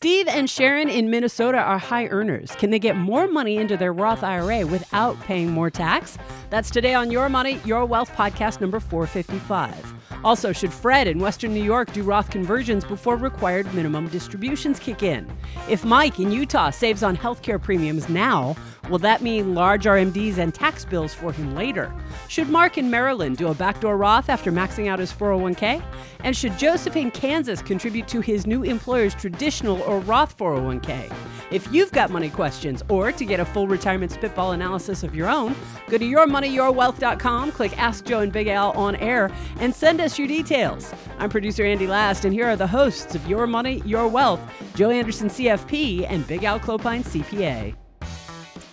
Steve and Sharon in Minnesota are high earners. Can they get more money into their Roth IRA without paying more tax? That's today on Your Money, Your Wealth podcast number 455. Also, should Fred in Western New York do Roth conversions before required minimum distributions kick in? If Mike in Utah saves on healthcare premiums now, will that mean large RMDs and tax bills for him later? Should Mark in Maryland do a backdoor Roth after maxing out his 401k? And should Joseph in Kansas contribute to his new employer's traditional or Roth 401k? If you've got money questions or to get a full retirement spitball analysis of your own, go to yourmoneyyourwealth.com, click Ask Joe and Big Al on air, and send us your details. I'm producer Andy Last, and here are the hosts of Your Money, Your Wealth, Joe Anderson, CFP, and Big Al Clopine, CPA.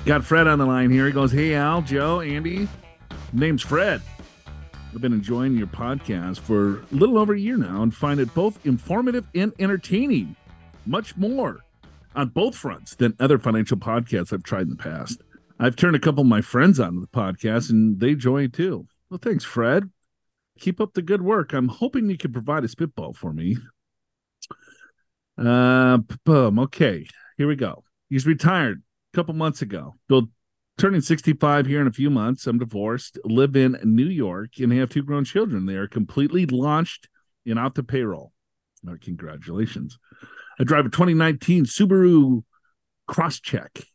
Got Fred on the line here. He goes, Hey, Al, Joe, Andy. Name's Fred. I've been enjoying your podcast for a little over a year now and find it both informative and entertaining. Much more on both fronts than other financial podcasts I've tried in the past. I've turned a couple of my friends onto the podcast and they it too. Well, thanks, Fred. Keep up the good work. I'm hoping you can provide a spitball for me. Uh, boom. Okay, here we go. He's retired a couple months ago. Bill turning 65 here in a few months. I'm divorced, live in New York, and have two grown children. They are completely launched and out the payroll. Oh, congratulations. I drive a 2019 Subaru Crosstrek.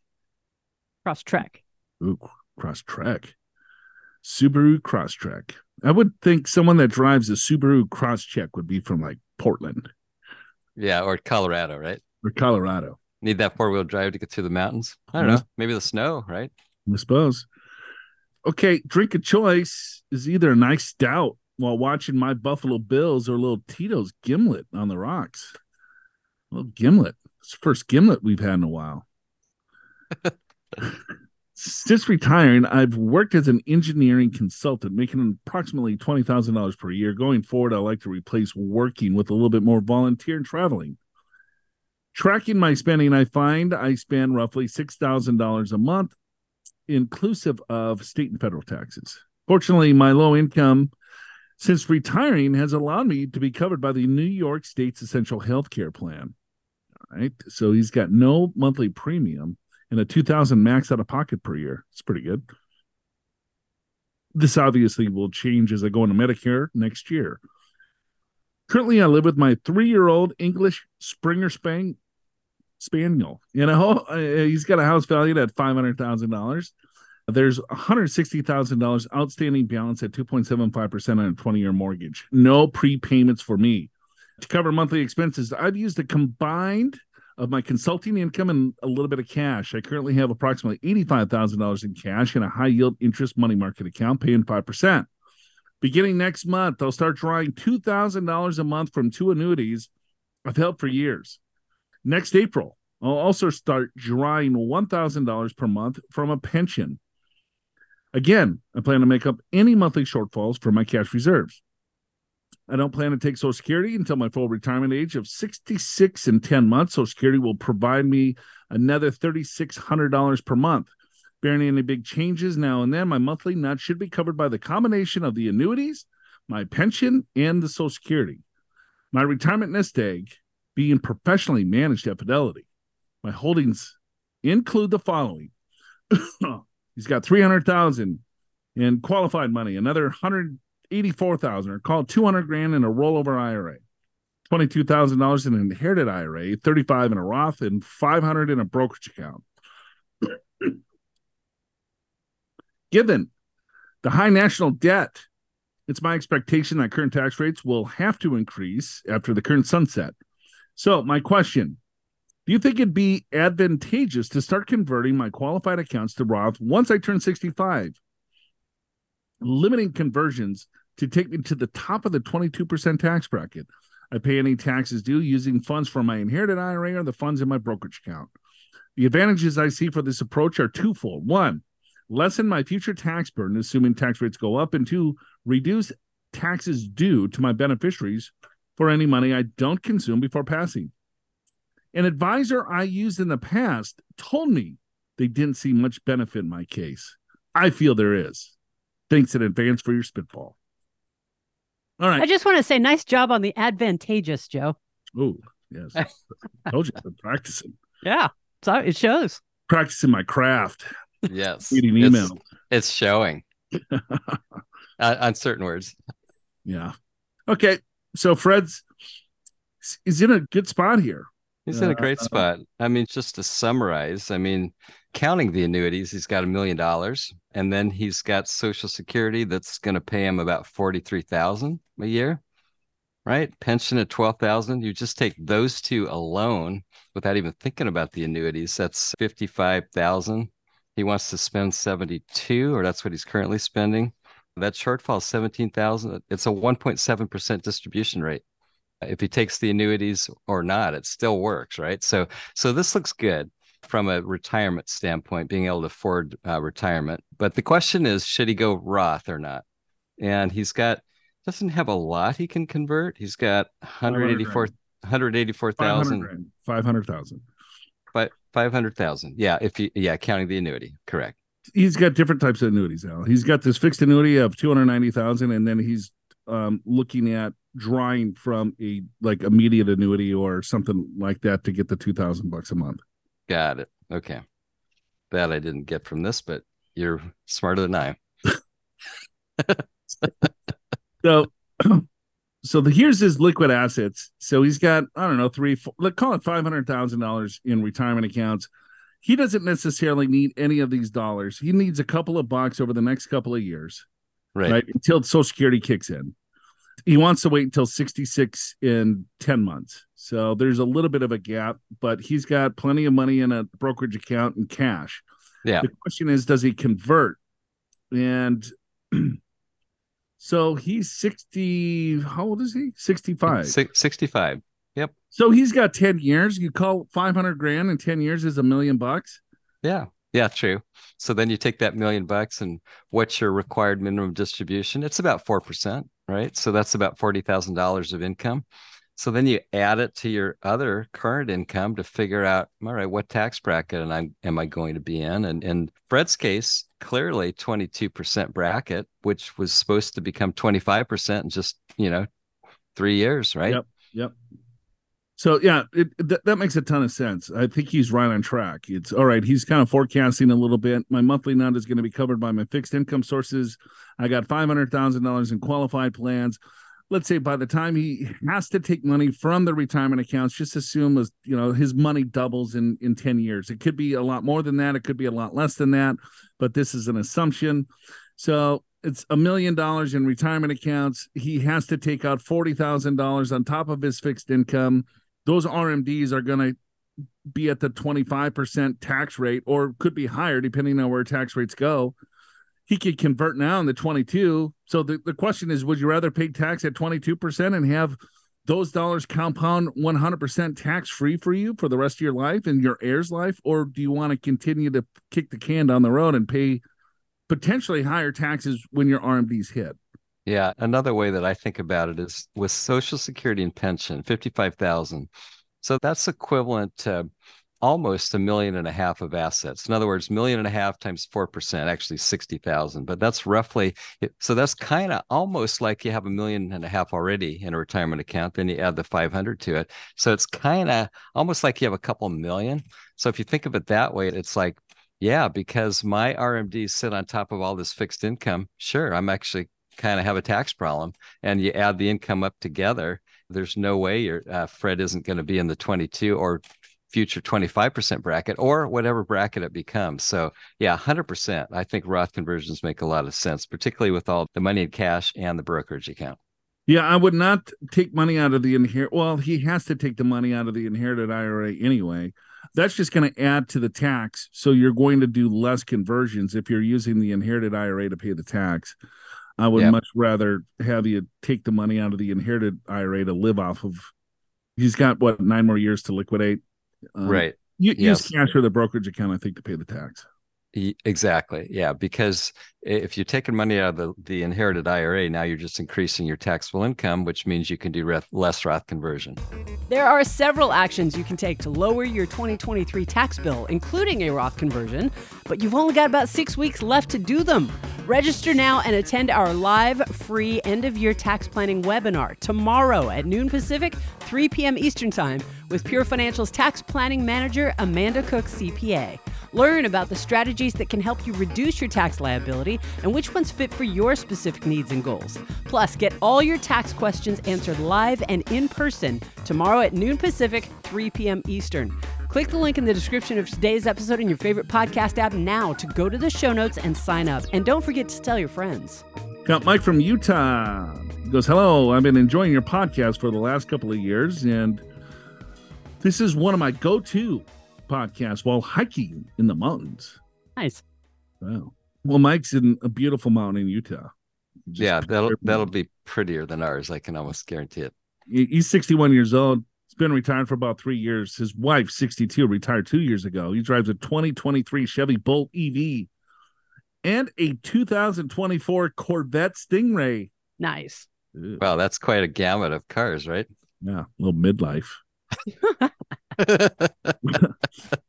Crosstrek. Ooh, Crosstrek. Subaru Crosstrek. I would think someone that drives a Subaru Crosstrek would be from like Portland. Yeah, or Colorado, right? Or Colorado. Need that four wheel drive to get through the mountains. I don't Yeah. know. Maybe the snow, right? I suppose. Okay, drink of choice is either a nice stout while watching my Buffalo Bills or a little Tito's gimlet on the rocks. A little gimlet. It's the first gimlet we've had in a while. Since retiring, I've worked as an engineering consultant, making approximately $20,000 per year. Going forward, I'd like to replace working with a little bit more volunteer and traveling. Tracking my spending, I find I spend roughly $6,000 a month inclusive of state and federal taxes. Fortunately, my low income since retiring has allowed me to be covered by the New York State's essential health care plan. All right. So he's got no monthly premium and a 2000 max out of pocket per year. It's pretty good. This obviously will change as I go into Medicare next year. Currently, I live with my three year old English Springer Spang Spaniel. You know, he's got a house valued at $500,000. There's $160,000 outstanding balance at 2.75% on a 20 year mortgage. No prepayments for me. To cover monthly expenses, I've used a combined of my consulting income and a little bit of cash. I currently have approximately $85,000 in cash in a high yield interest money market account paying 5%. Beginning next month, I'll start drawing $2,000 a month from two annuities I've held for years. Next April, I'll also start drawing $1,000 per month from a pension. Again, I plan to make up any monthly shortfalls for my cash reserves. I don't plan to take Social Security until my full retirement age of 66 and 10 months. Social Security will provide me another $3,600 per month. Bearing any big changes now and then, my monthly nut should be covered by the combination of the annuities, my pension, and the Social Security. My retirement nest egg being professionally managed at Fidelity. My holdings include the following. He's got 300,000 in qualified money, another 184,000 or call it 200 grand in a rollover IRA. $22,000 in an inherited IRA, 35 in a Roth and 500 in a brokerage account. Given the high national debt, it's my expectation that current tax rates will have to increase after the current sunset. So, my question Do you think it'd be advantageous to start converting my qualified accounts to Roth once I turn 65? Limiting conversions to take me to the top of the 22% tax bracket. I pay any taxes due using funds from my inherited IRA or the funds in my brokerage account. The advantages I see for this approach are twofold. One, lessen my future tax burden, assuming tax rates go up, and two, reduce taxes due to my beneficiaries for any money I don't consume before passing. An advisor I used in the past told me they didn't see much benefit in my case. I feel there is. Thanks in advance for your spitball. All I just want to say, nice job on the advantageous, Joe. Ooh, Yes. I told you I've been practicing. Yeah. So it shows. Practicing my craft. Yes. Reading It's- email. It's, showing uh, on certain words. Yeah. Okay. So Fred's is in a good spot here. He's in a great Uh, spot. I mean, just to summarize, I mean, counting the annuities, he's got a million dollars, and then he's got Social Security that's going to pay him about forty-three thousand a year, right? Pension at twelve thousand. You just take those two alone, without even thinking about the annuities. That's fifty-five thousand. He wants to spend seventy-two, or that's what he's currently spending. That shortfall is seventeen thousand. It's a one point seven percent distribution rate if he takes the annuities or not it still works right so so this looks good from a retirement standpoint being able to afford uh, retirement but the question is should he go roth or not and he's got doesn't have a lot he can convert he's got 184 184000 500,000. 500,000. but 500000 yeah if you yeah counting the annuity correct He's got different types of annuities now. He's got this fixed annuity of 290,000 and then he's um, looking at drawing from a like immediate annuity or something like that to get the 2000 bucks a month. Got it okay that i didn't get from this but you're smarter than i So, so the, here's his liquid assets. So he's got I don't know three, four, let's call it five hundred thousand dollars in retirement accounts. He doesn't necessarily need any of these dollars. He needs a couple of bucks over the next couple of years, right, right? Until Social Security kicks in. He wants to wait until 66 in 10 months. So there's a little bit of a gap, but he's got plenty of money in a brokerage account and cash. yeah The question is, does he convert? And so he's 60. How old is he? 65. Six, 65 So he's got 10 years. You call 500 grand in 10 years is a million bucks. Yeah. Yeah, true. So then you take that million bucks and what's your required minimum distribution? It's about 4%, right? So that's about $40,000 of income. So then you add it to your other current income to figure out, all right, what tax bracket and I am I going to be in? And in Fred's case, clearly 22% bracket, which was supposed to become 25% in just, you know, three years, right? Yep. Yep. So yeah, it, th- that makes a ton of sense. I think he's right on track. It's all right. He's kind of forecasting a little bit. My monthly nut is going to be covered by my fixed income sources. I got five hundred thousand dollars in qualified plans. Let's say by the time he has to take money from the retirement accounts, just assume as you know his money doubles in in ten years. It could be a lot more than that. It could be a lot less than that. But this is an assumption. So it's a million dollars in retirement accounts. He has to take out forty thousand dollars on top of his fixed income those RMDs are going to be at the 25% tax rate or could be higher depending on where tax rates go. He could convert now in the 22. So the, the question is would you rather pay tax at 22% and have those dollars compound 100% tax free for you for the rest of your life and your heirs life or do you want to continue to kick the can down the road and pay potentially higher taxes when your RMDs hit? Yeah, another way that I think about it is with Social Security and pension, fifty-five thousand. So that's equivalent to almost a million and a half of assets. In other words, million and a half times four percent, actually sixty thousand. But that's roughly so. That's kind of almost like you have a million and a half already in a retirement account. Then you add the five hundred to it. So it's kind of almost like you have a couple million. So if you think of it that way, it's like. Yeah, because my RMDs sit on top of all this fixed income. Sure, I'm actually kind of have a tax problem and you add the income up together there's no way your uh, fred isn't going to be in the 22 or future 25% bracket or whatever bracket it becomes so yeah 100% i think roth conversions make a lot of sense particularly with all the money in cash and the brokerage account Yeah, I would not take money out of the inherit. Well, he has to take the money out of the inherited IRA anyway. That's just going to add to the tax. So you're going to do less conversions if you're using the inherited IRA to pay the tax. I would Yep. much rather have you take the money out of the inherited IRA to live off of. He's got what nine more years to liquidate. Um, right You, Yes. Use cash or the brokerage account, I think, to pay the tax. Exactly. Yeah. Because if you're taking money out of the, the inherited IRA, now you're just increasing your taxable income, which means you can do reth- less Roth conversion. There are several actions you can take to lower your 2023 tax bill, including a Roth conversion, but you've only got about six weeks left to do them. Register now and attend our live free end of year tax planning webinar tomorrow at noon Pacific, 3 p.m. Eastern Time, with Pure Financial's tax planning manager, Amanda Cook, CPA. Learn about the strategies that can help you reduce your tax liability and which ones fit for your specific needs and goals. Plus, get all your tax questions answered live and in person tomorrow at noon Pacific, 3 p.m. Eastern. Click the link in the description of today's episode in your favorite podcast app now to go to the show notes and sign up. And don't forget to tell your friends. Got Mike from Utah. He goes, Hello, I've been enjoying your podcast for the last couple of years, and this is one of my go to podcasts while hiking in the mountains. Nice. Wow. Well, Mike's in a beautiful mountain in Utah. Just yeah, that'll that'll be prettier than ours. I can almost guarantee it. He's 61 years old. He's been retired for about three years. His wife, 62, retired two years ago. He drives a 2023 Chevy Bolt EV and a 2024 Corvette Stingray. Nice. Ew. Wow, that's quite a gamut of cars, right? Yeah, a little midlife.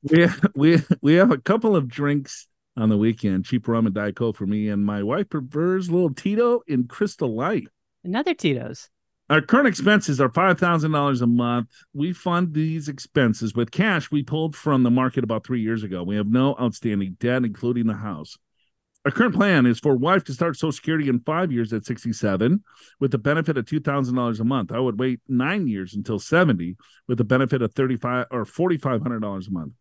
We we we have a couple of drinks on the weekend. Cheap rum and diet coke for me, and my wife prefers little Tito in Crystal Light. Another Tito's. Our current expenses are five thousand dollars a month. We fund these expenses with cash we pulled from the market about three years ago. We have no outstanding debt, including the house. Our current plan is for wife to start Social Security in five years at 67 with the benefit of $2,000 a month. I would wait nine years until 70 with the benefit of 35 or $4,500 a month.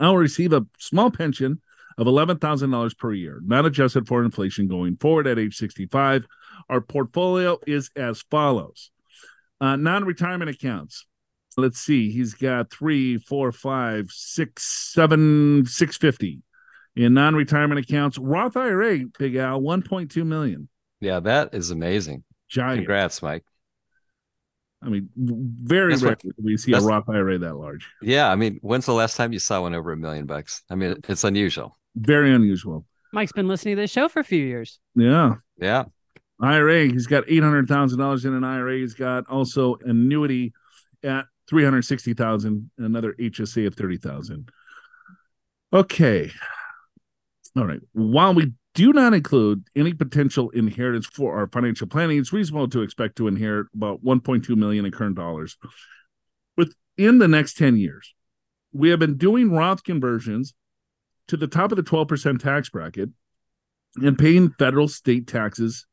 I will receive a small pension of $11,000 per year, not adjusted for inflation going forward at age 65. Our portfolio is as follows uh, non retirement accounts. Let's see, he's got three, four, five, six, seven, 650 in non retirement accounts. Roth IRA, Big Al, 1.2 million. yeah, that is amazing. Giant. Congrats, Mike. I mean, very That's rarely what- we see a Roth IRA that large. Yeah, I mean, when's the last time you saw one over a million bucks? I mean, it's unusual. Very unusual. Mike's been listening to this show for a few years. Yeah. Yeah. IRA, he's got eight hundred thousand dollars in an IRA. He's got also annuity at three hundred sixty thousand, another HSA of thirty thousand. Okay, all right. While we do not include any potential inheritance for our financial planning, it's reasonable to expect to inherit about one point two million in current dollars within the next ten years. We have been doing Roth conversions to the top of the twelve percent tax bracket and paying federal state taxes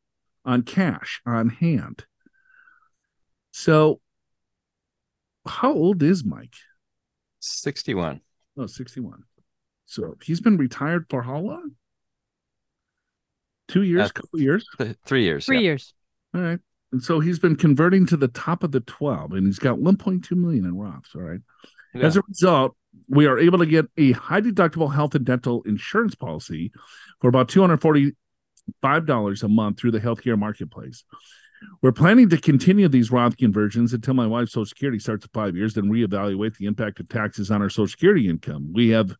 on cash on hand. So, how old is Mike? 61. Oh, 61. So he's been retired for how long? Two years, Uh, couple years. Th- Three years. Three yeah. years. All right. And so he's been converting to the top of the 12 and he's got 1.2 million in Roths. All right. Yeah. As a result, we are able to get a high deductible health and dental insurance policy for about $245 a month through the healthcare marketplace. We're planning to continue these Roth conversions until my wife's Social Security starts at five years, then reevaluate the impact of taxes on our Social Security income. We have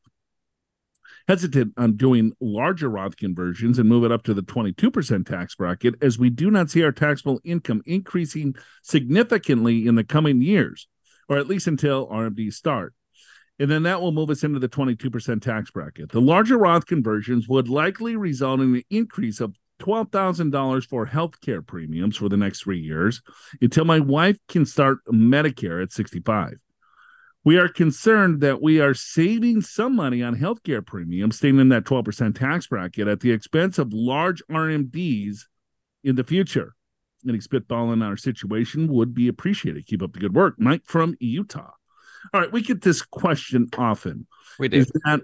hesitant on doing larger Roth conversions and move it up to the 22% tax bracket as we do not see our taxable income increasing significantly in the coming years, or at least until RMDs start. And then that will move us into the 22% tax bracket. The larger Roth conversions would likely result in an increase of $12,000 for healthcare premiums for the next three years until my wife can start Medicare at 65. We are concerned that we are saving some money on healthcare premiums, staying in that 12% tax bracket at the expense of large RMDs in the future. Any spitball in our situation would be appreciated. Keep up the good work. Mike from Utah. All right, we get this question often. We do. Is that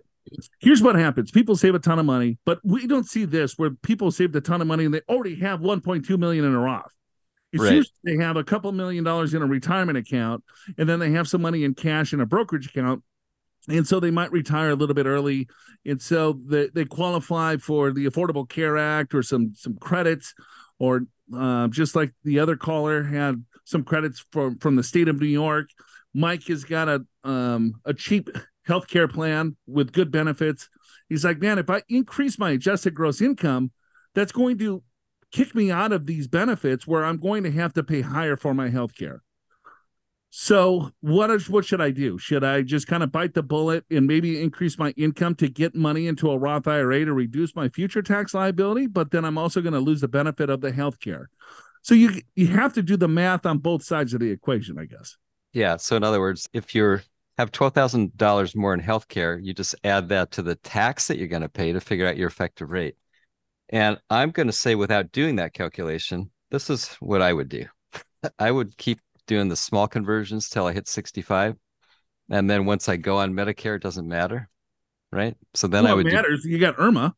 here's what happens people save a ton of money, but we don't see this where people saved a ton of money and they already have 1.2 million in a Roth. It's Right. usually they have a couple million dollars in a retirement account, and then they have some money in cash in a brokerage account. And so they might retire a little bit early. And so they, they qualify for the Affordable Care Act or some some credits, or uh, just like the other caller had some credits from, from the state of New York. Mike has got a um, a cheap healthcare plan with good benefits. He's like, man, if I increase my adjusted gross income, that's going to kick me out of these benefits where I'm going to have to pay higher for my health care. So what is what should I do? Should I just kind of bite the bullet and maybe increase my income to get money into a Roth IRA to reduce my future tax liability? But then I'm also going to lose the benefit of the health care. So you you have to do the math on both sides of the equation, I guess. Yeah. So in other words, if you're have twelve thousand dollars more in health care, you just add that to the tax that you're going to pay to figure out your effective rate. And I'm going to say, without doing that calculation, this is what I would do. I would keep doing the small conversions till I hit 65. And then once I go on Medicare, it doesn't matter. Right. So then well, I would. It matters. Do, you got IRMAA.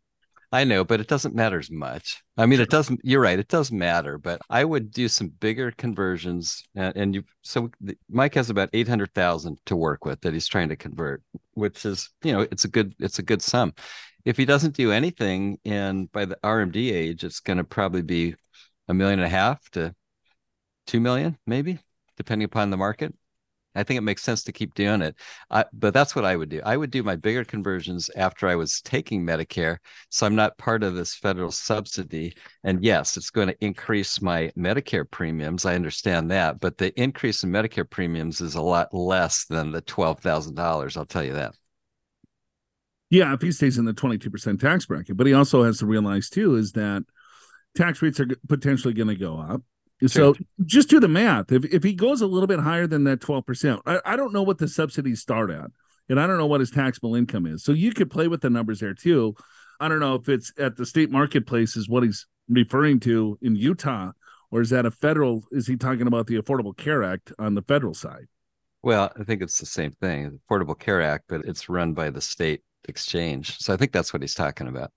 I know, but it doesn't matter as much. I mean, it doesn't. You're right. It does matter, but I would do some bigger conversions, and, and you. So Mike has about eight hundred thousand to work with that he's trying to convert, which is, you know, it's a good, it's a good sum. If he doesn't do anything, and by the RMD age, it's going to probably be a million and a half to two million, maybe, depending upon the market. I think it makes sense to keep doing it. I, but that's what I would do. I would do my bigger conversions after I was taking Medicare. So I'm not part of this federal subsidy. And yes, it's going to increase my Medicare premiums. I understand that. But the increase in Medicare premiums is a lot less than the $12,000. I'll tell you that. Yeah, if he stays in the 22% tax bracket. But he also has to realize, too, is that tax rates are potentially going to go up. So just do the math. If if he goes a little bit higher than that 12%, I, I don't know what the subsidies start at. And I don't know what his taxable income is. So you could play with the numbers there too. I don't know if it's at the state marketplace is what he's referring to in Utah, or is that a federal? Is he talking about the Affordable Care Act on the federal side? Well, I think it's the same thing, Affordable Care Act, but it's run by the state exchange. So I think that's what he's talking about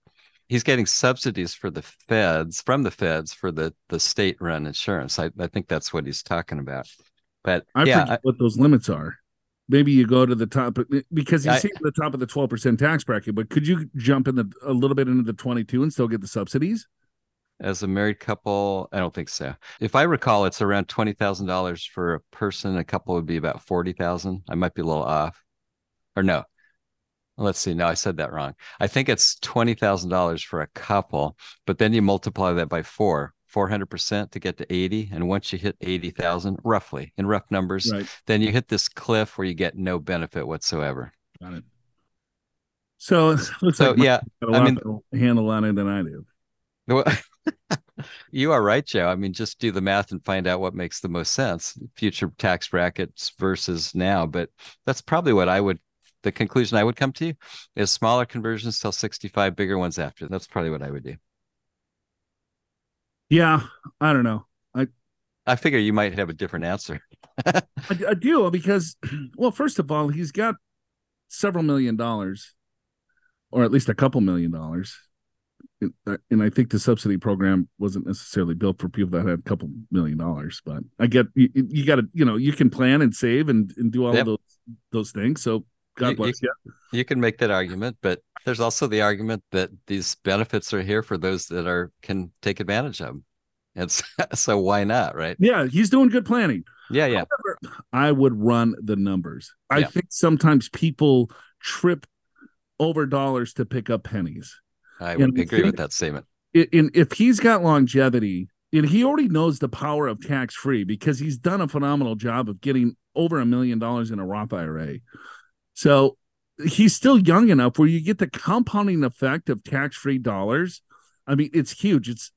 he's getting subsidies for the feds from the feds for the the state run insurance. I, I think that's what he's talking about. But I yeah, forget I, what those limits are. Maybe you go to the top because you see the top of the twelve percent tax bracket. But could you jump in the a little bit into the twenty two and still get the subsidies? As a married couple, I don't think so. If I recall, it's around twenty thousand dollars for a person. A couple would be about forty thousand. I might be a little off, or no, let's see. No, I said that wrong. I think it's twenty thousand dollars for a couple, but then you multiply that by four, four hundred percent to get to eighty. And once you hit eighty thousand, roughly in rough numbers, right. then you hit this cliff where you get no benefit whatsoever. Got it. So looks so like yeah, I mean, handle on it than I do. Well, you are right, Joe. I mean, just do the math and find out what makes the most sense. Future tax brackets versus now, but that's probably what I would the conclusion I would come to is smaller conversions till 65, bigger ones after. That's probably what I would do. Yeah, I don't know. I I figure you might have a different answer. I, I do because, well, first of all, he's got several million dollars, or at least a couple million dollars. Uh, and I think the subsidy program wasn't necessarily built for people that had a couple million dollars, but I get you, you got to, you know, you can plan and save and, and do all yep. of those those things. So God bless you, you. You can make that argument, but there's also the argument that these benefits are here for those that are can take advantage of them. And so, so why not, right? Yeah, he's doing good planning. Yeah, yeah. However, I would run the numbers. I yeah. think sometimes people trip over dollars to pick up pennies. I would and agree with that statement. And if he's got longevity, and he already knows the power of tax free because he's done a phenomenal job of getting over a million dollars in a Roth IRA. So he's still young enough where you get the compounding effect of tax free dollars. I mean, it's huge. It's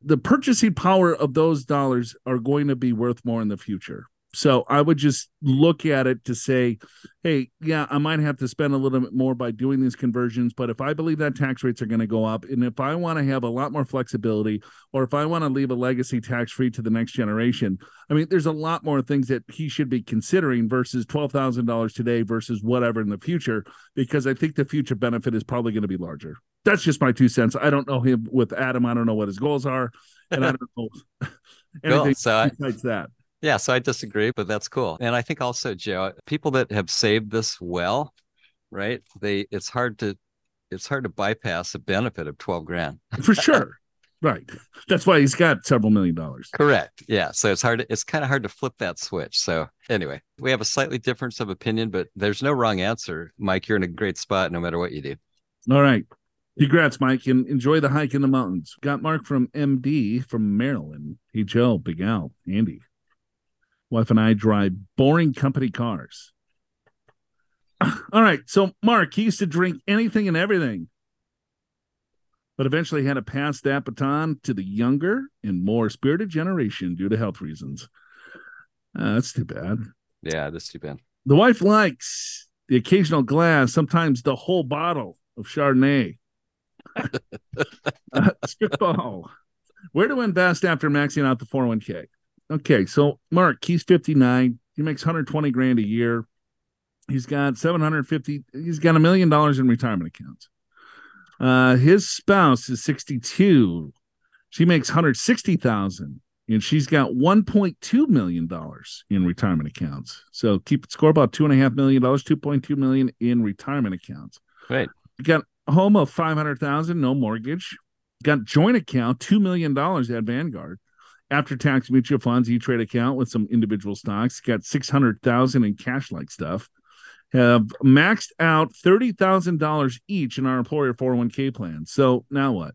the purchasing power of those dollars are going to be worth more in the future. So I would just look at it to say, hey, yeah, I might have to spend a little bit more by doing these conversions, but if I believe that tax rates are going to go up, and if I want to have a lot more flexibility, or if I want to leave a legacy tax free to the next generation, I mean, there's a lot more things that he should be considering versus twelve thousand dollars today versus whatever in the future, because I think the future benefit is probably going to be larger. That's just my two cents. I don't know him with Adam. I don't know what his goals are, and I don't know anything cool. so besides I- that. Yeah, so I disagree, but that's cool. And I think also, Joe, people that have saved this well, right? They it's hard to it's hard to bypass a benefit of 12 grand. For sure. right. That's why he's got several million dollars. Correct. Yeah. So it's hard to, it's kind of hard to flip that switch. So anyway, we have a slightly difference of opinion, but there's no wrong answer. Mike, you're in a great spot no matter what you do. All right. Congrats, Mike, and enjoy the hike in the mountains. Got Mark from MD from Maryland. Hey, Joe, Big Al, Andy wife and I drive boring company cars. All right. So, Mark, he used to drink anything and everything, but eventually had to pass that baton to the younger and more spirited generation due to health reasons. Uh, that's too bad. Yeah, that's too bad. The wife likes the occasional glass, sometimes the whole bottle of Chardonnay. uh, spitball. Where to invest after maxing out the 401k? Okay, so Mark, he's 59. He makes 120 grand a year. He's got 750, he's got a million dollars in retirement accounts. Uh, his spouse is 62. She makes 160,000 and she's got 1.2 million dollars in retirement accounts. So keep score about two and a half million dollars, 2.2 million in retirement accounts. Right. You got a home of 500,000, no mortgage. Got joint account, $2 million at Vanguard. After tax mutual funds, E Trade account with some individual stocks. Got 600,000 in cash like stuff. Have maxed out $30,000 each in our employer 401k plan. So now what?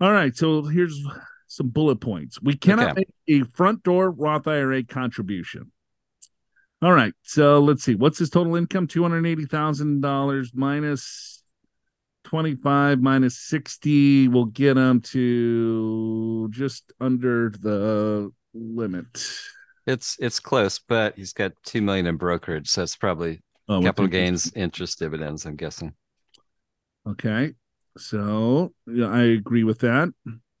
All right. So here's some bullet points. We cannot Okay. make a front door Roth IRA contribution. All right. So let's see. What's his total income? $280,000 minus 25 minus 60 will get him to just under the limit. It's it's close, but he's got two million in brokerage, so it's probably Oh, capital gains, interest, dividends. I'm guessing. Okay. So yeah, I agree with that.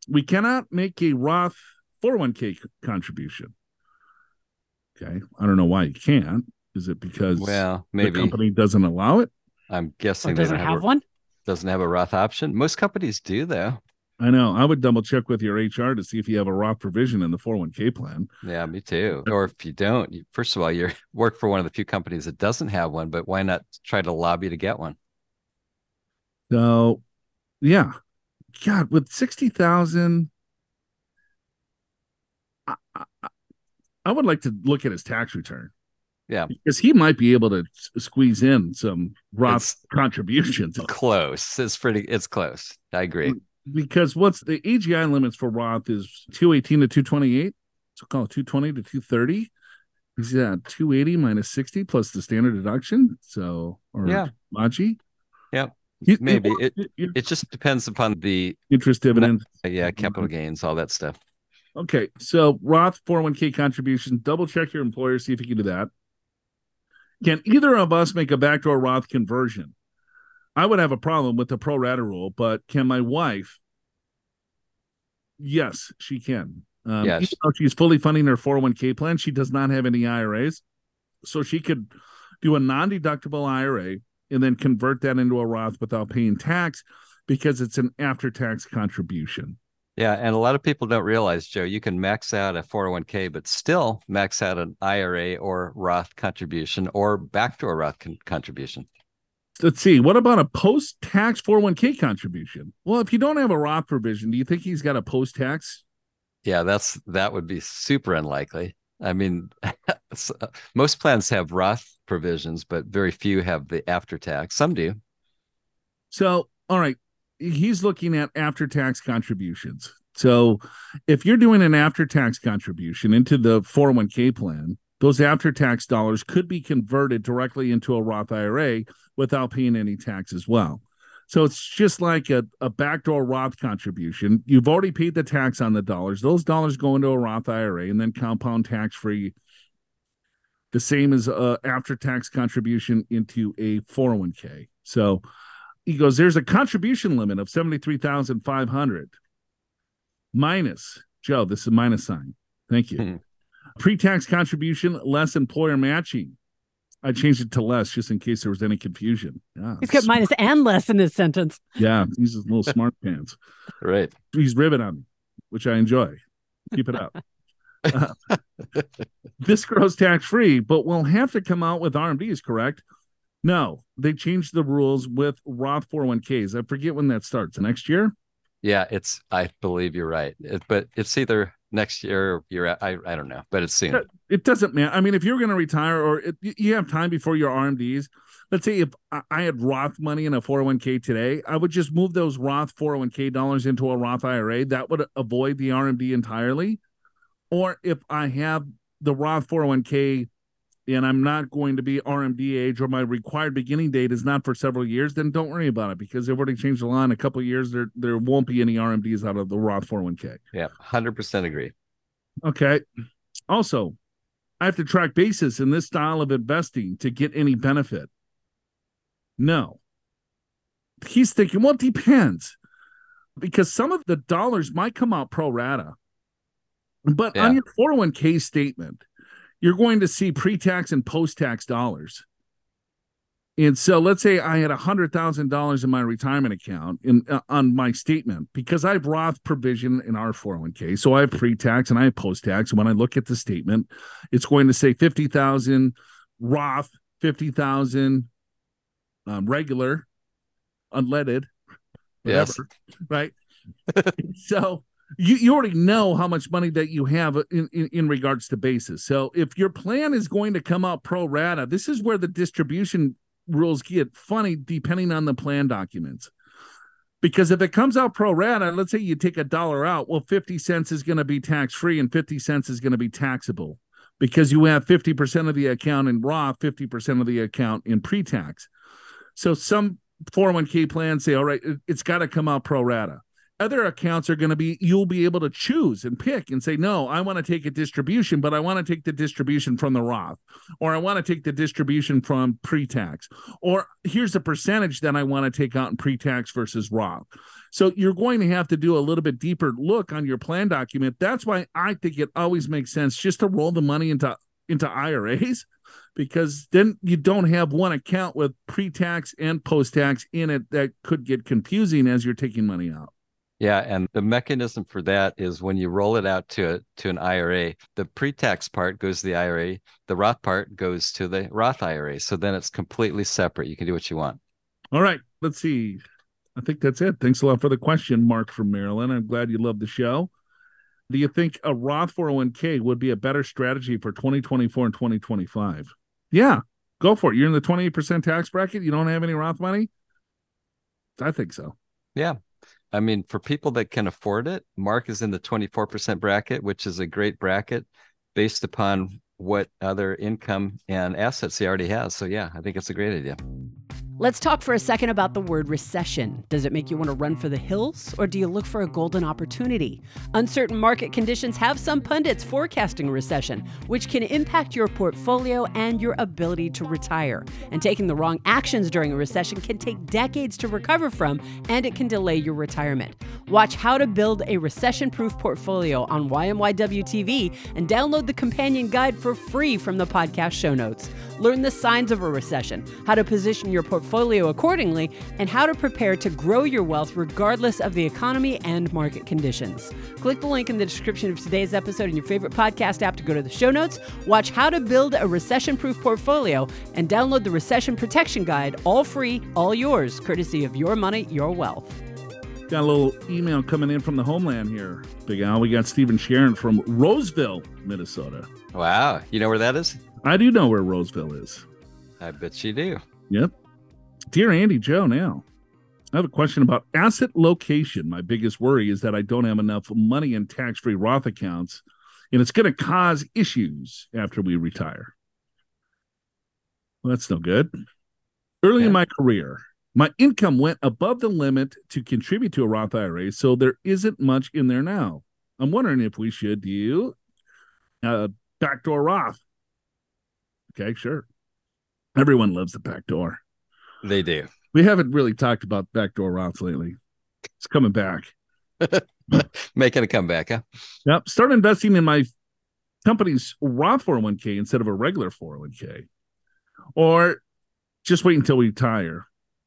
We cannot make a Roth 401k contribution. Okay. I don't know why you can't. Is it because Well, maybe the company doesn't allow it? I'm guessing they doesn't don't have have, one? Doesn't have a Roth option. Most companies do though. I know. I would double check with your HR to see if you have a Roth provision in the 401k plan. Yeah, me too. Or if you don't, you, first of all, you work for one of the few companies that doesn't have one, but why not try to lobby to get one? So, yeah, God, with sixty thousand, I, I, I would like to look at his tax return. Yeah. because he might be able to squeeze in some Roth It's contributions. close. It's pretty. It's close. I agree. Because what's the AGI limits for Roth is two eighteen to two twenty eight. So call it two twenty to two thirty. He's at two eighty minus sixty plus the standard deduction. So or Yeah. MAGI. Yep. You- Maybe. you- It- you- It just depends upon the interest dividends. yeah capital Mm-hmm. gains, all that stuff. Okay, so Roth 401k contributions, double check your employer, see if you can do that. Can either of us make a backdoor Roth conversion? I would have a problem with the pro rata rule, but can my wife? Yes, she can. Um, Yeah, even though she's fully funding her 401k plan, she does not have any IRAs. So she could do a non deductible IRA and then convert that into a Roth without paying tax because it's an after tax contribution. Yeah, and a lot of people don't realize, Joe, you can max out a 401k, but still max out an IRA or Roth contribution or backdoor Roth con- contribution. let's see. What about a post tax 401k contribution? Well, if you don't have a Roth provision, do you think he's got a post tax? Yeah, that's that would be super unlikely. I mean, most plans have Roth provisions, but very few have the after tax. Some do. So, all right, he's looking at after tax contributions. So, if you're doing an after tax contribution into the 401k plan, those after tax dollars could be converted directly into a Roth IRA without paying any tax as well. So it's just like a, a backdoor Roth contribution. You've already paid the tax on the dollars. Those dollars go into a Roth IRA and then compound tax free. The same as a after tax contribution into a 401k. So he goes, there's a contribution limit of 73,500 minus Joe. This is a minus sign. Thank you. Hmm. Pre-tax contribution less employer matching. I changed it to less just in case there was any confusion. Yeah, He's got minus and less in his sentence. yeah, he's a little smart pants. Right. He's ribbing on me, which I enjoy. Keep it up. Uh, this grows tax free, but we'll have to come out with RMDs, correct? No, they changed the rules with Roth 401ks. I forget when that starts. Next year? Yeah, it's. I believe you're right, it, but it's either next year or year. I I don't know, but it's soon. It doesn't matter. I mean, if you're going to retire or if you- have time before your RMDs, let's say if I- I had Roth money in a 401k today, I would just move those Roth 401k dollars into a Roth IRA. That would avoid the RMD entirely. Or if I have the Roth 401k and I'm not going to be RMD age or my required beginning date is not for several years, then don't worry about it because they've already changed the law. In a couple of years, there there won't be any RMDs out of the Roth 401k. Yeah, hundred percent agree. Okay. Also, I have to track basis in this style of investing to get any benefit. No. He's thinking, well, it depends because some of the dollars might come out pro rata. But Yeah. on your 401k statement, you're going to see pre tax and post tax dollars. And so let's say I had $100,000 in my retirement account in uh, on my statement because I have Roth provision in our 401k. So I have pre-tax and I have post-tax. And when I look at the statement, it's going to say 50,000 Roth, 50,000 um, regular, unleaded, Yes. right? so you, you already know how much money that you have uh, in, in, in regards to basis. So if your plan is going to come out pro rata, this is where the distribution rules get funny depending on the plan documents. Because if it comes out pro rata, let's say you take a dollar out, well, 50 cents is going to be tax free and 50 cents is going to be taxable because you have 50% of the account in Roth, 50% of the account in pre tax. So some 401k plans say, all right, it- it's got to come out pro rata. Other accounts are going to be, you'll be able to choose and pick and say, no, I want to take a distribution, but I want to take the distribution from the Roth, or I want to take the distribution from pre tax, or here's a percentage that I want to take out in pre tax versus Roth. So you're going to have to do a little bit deeper look on your plan document. That's why I think it always makes sense just to roll the money into into IRAs because then you don't have one account with pre-tax and post-tax in it that could get confusing as you're taking money out. Yeah, and the mechanism for that is when you roll it out to a, to an IRA, the pre-tax part goes to the IRA, the Roth part goes to the Roth IRA. So then it's completely separate. You can do what you want. All right, let's see. I think that's it. Thanks a lot for the question, Mark from Maryland. I'm glad you love the show. Do you think a Roth 401k would be a better strategy for 2024 and 2025? Yeah, go for it. You're in the 28% tax bracket. You don't have any Roth money? I think so. Yeah. I mean, for people that can afford it, Mark is in the 24% bracket, which is a great bracket based upon what other income and assets he already has. So, yeah, I think it's a great idea. Let's talk for a second about the word recession. Does it make you want to run for the hills, or do you look for a golden opportunity? Uncertain market conditions have some pundits forecasting a recession, which can impact your portfolio and your ability to retire. And taking the wrong actions during a recession can take decades to recover from, and it can delay your retirement. Watch How to Build a Recession Proof Portfolio on YMYW TV and download the companion guide for free from the podcast show notes. Learn the signs of a recession, how to position your portfolio accordingly, and how to prepare to grow your wealth regardless of the economy and market conditions. Click the link in the description of today's episode in your favorite podcast app to go to the show notes, watch How to Build a Recession Proof Portfolio, and download the Recession Protection Guide, all free, all yours, courtesy of Your Money, Your Wealth. Got a little email coming in from the homeland here, Big Al. We got Steve and Sharon from Roseville, Minnesota. Wow. You know where that is? I do know where Roseville is. I bet you do. Yep. Dear Andy Joe, now I have a question about asset location. My biggest worry is that I don't have enough money in tax free Roth accounts, and it's going to cause issues after we retire. Well, that's no good. Early in my career, my income went above the limit to contribute to a Roth IRA, so there isn't much in there now. I'm wondering if we should do a backdoor Roth. Okay, sure. Everyone loves the backdoor. They do. We haven't really talked about backdoor Roths lately. It's coming back. Making a comeback, huh? Yep. Start investing in my company's Roth 401k instead of a regular 401k. Or just wait until we retire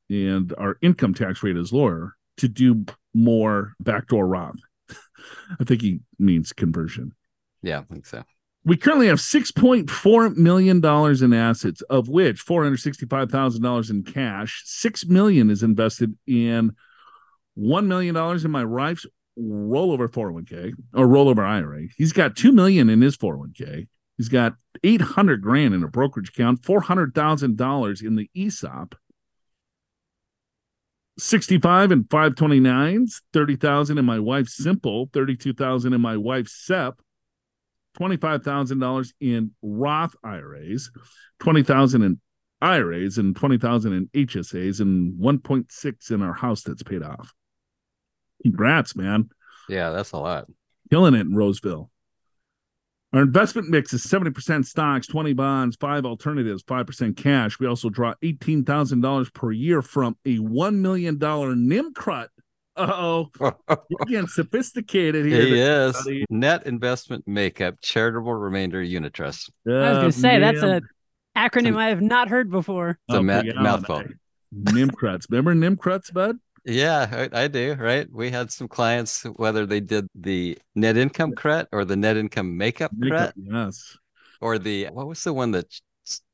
and our income tax rate is lower to do more backdoor Roth. I think he means conversion. Yeah, I think so. We currently have $6.4 million in assets, of which $465,000 in cash. 6 million is invested in $1 million in my wife's rollover 401k or rollover IRA. He's got 2 million in his 401k. He's got 800 grand in a brokerage account, $400,000 in the ESOP. 65 and 529s, 30,000 in my wife's simple, 32,000 in my wife's SEP, $25,000 in Roth IRAs, 20,000 in IRAs and 20,000 in HSAs and 1.6 in our house that's paid off. Congrats, man. Yeah, that's a lot. Killing it in Roseville. Our investment mix is 70% stocks, 20 bonds, five alternatives, 5% cash. We also draw $18,000 per year from a $1 million NIMCRUT. Uh-oh. You're getting sophisticated here. He is. everybody. Net investment makeup, charitable remainder unit trust. I was going Uh, to say that's an acronym I have not heard before. It's a ma- mouthful. NIMCRUTs. Remember NIMCRUTs, bud? Yeah, I, I do. Right. We had some clients, whether they did the net income credit or the net income makeup credit Yes. or the, what was the one that ch-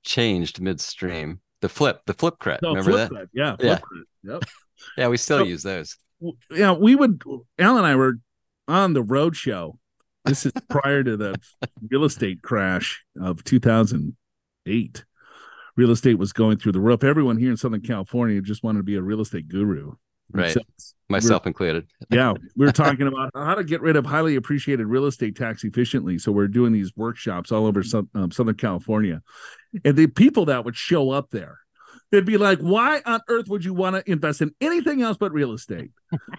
changed midstream? The flip, the flip credit. No, Remember flip that? cred. Yeah. Yeah. Flip. Yep. Yeah, we still So- use those. W- yeah, we would. Al and I were on the road show. This is prior to the real estate crash of 2008. Real estate was going through the roof. Everyone here in Southern California just wanted to be a real estate guru. Right. So, Myself included. yeah, we were talking about how to get rid of highly appreciated real estate tax efficiently. So we're doing these workshops all over Sou- um, Southern California, and the people that would show up there, they'd be like, "Why on earth would you want to invest in anything else but real estate?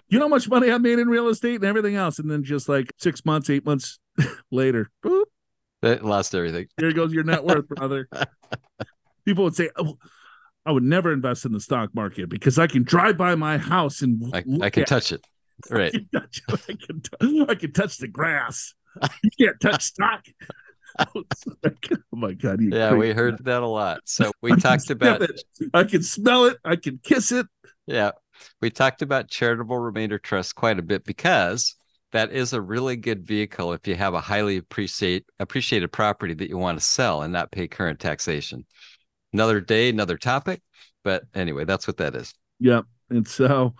You know how much money I made in real estate and everything else." And then just like six months, eight months later, boop, They lost everything. there goes your net worth, brother. People would say, oh, I would never invest in the stock market because I can drive by my house and I, I can touch it. I Right. can touch, I can, t- I can touch the grass. You can't touch stock. Like, oh my god! Yeah, crazy. we heard that a lot. So we talked about it. I can smell it. I can kiss it. Yeah. We talked about charitable remainder trust quite a bit because that is a really good vehicle if you have a highly appreciate appreciated property that you want to sell and not pay current taxation. Another day, another topic. But anyway, that's what that is. Yep. And so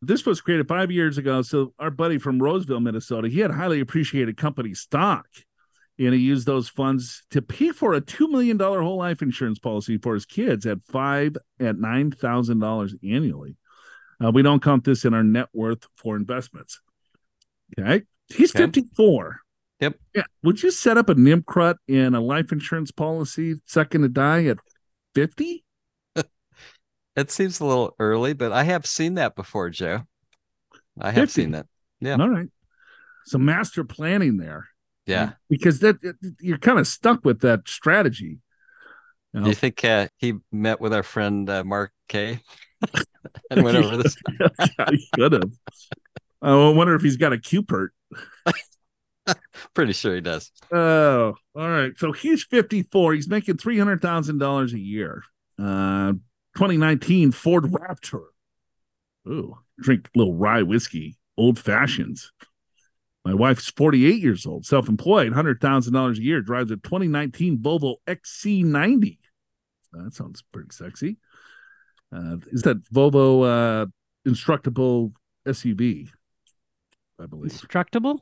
this was created five years ago. So our buddy from Roseville, Minnesota, he had highly appreciated company stock. And he used those funds to pay for a two million dollar whole life insurance policy for his kids at five at nine thousand dollars annually. Uh, we don't count this in our net worth for investments. Okay, he's Okay. fifty four. Yep. Yeah. Would you set up a NIMCRUT in a life insurance policy second to die at fifty? It seems a little early, but I have seen that before, Joe. I have 50. seen that. Yeah. All right. Some master planning there. Yeah. because that you're kind of stuck with that strategy. You Do know? you think uh, he met with our friend uh, Mark Kay and went over this? he could have. I wonder if he's got a Cupert. Pretty sure he does. Oh, all right. So he's 54. He's making three hundred thousand dollars a year. Uh, 2019 Ford Raptor. Ooh, drink a little rye whiskey, old fashions. My wife's 48 years old, self-employed, hundred thousand dollars a year. Drives a 2019 Volvo XC90. That sounds pretty sexy. Uh, is that Volvo uh, instructable SUV? I believe. Instructable?